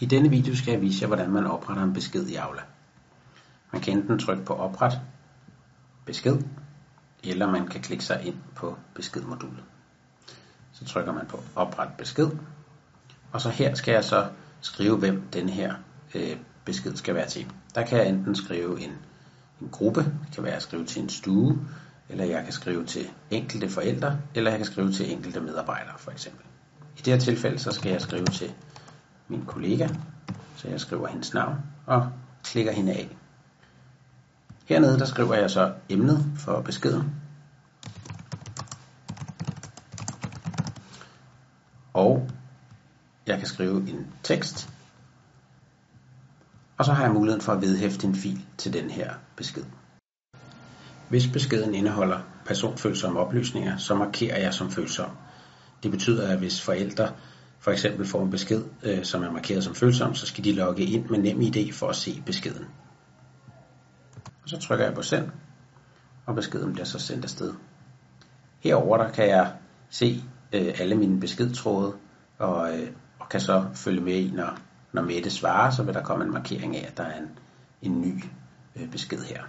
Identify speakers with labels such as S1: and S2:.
S1: I denne video skal jeg vise jer, hvordan man opretter en besked i Aula. Man kan enten trykke på opret besked, eller man kan klikke sig ind på beskedmodulet. Så trykker man på opret besked, og så her skal jeg så skrive, hvem den her øh, besked skal være til. Der kan jeg enten skrive en, en gruppe, det kan være at skrive til en stue, eller jeg kan skrive til enkelte forældre, eller jeg kan skrive til enkelte medarbejdere for eksempel. I det her tilfælde så skal jeg skrive til min kollega, så jeg skriver hendes navn og klikker hende af. Hernede der skriver jeg så emnet for beskeden. Og jeg kan skrive en tekst. Og så har jeg muligheden for at vedhæfte en fil til den her besked. Hvis beskeden indeholder personfølsomme oplysninger, så markerer jeg som følsom. Det betyder, at hvis forældre for eksempel får en besked, øh, som er markeret som følsom, så skal de logge ind med nem ID for at se beskeden. Og så trykker jeg på send, og beskeden bliver så sendt afsted. Herover der kan jeg se øh, alle mine beskedtråde, og, øh, og kan så følge med i, når, når Mette svarer, så vil der komme en markering af, at der er en, en ny øh, besked her.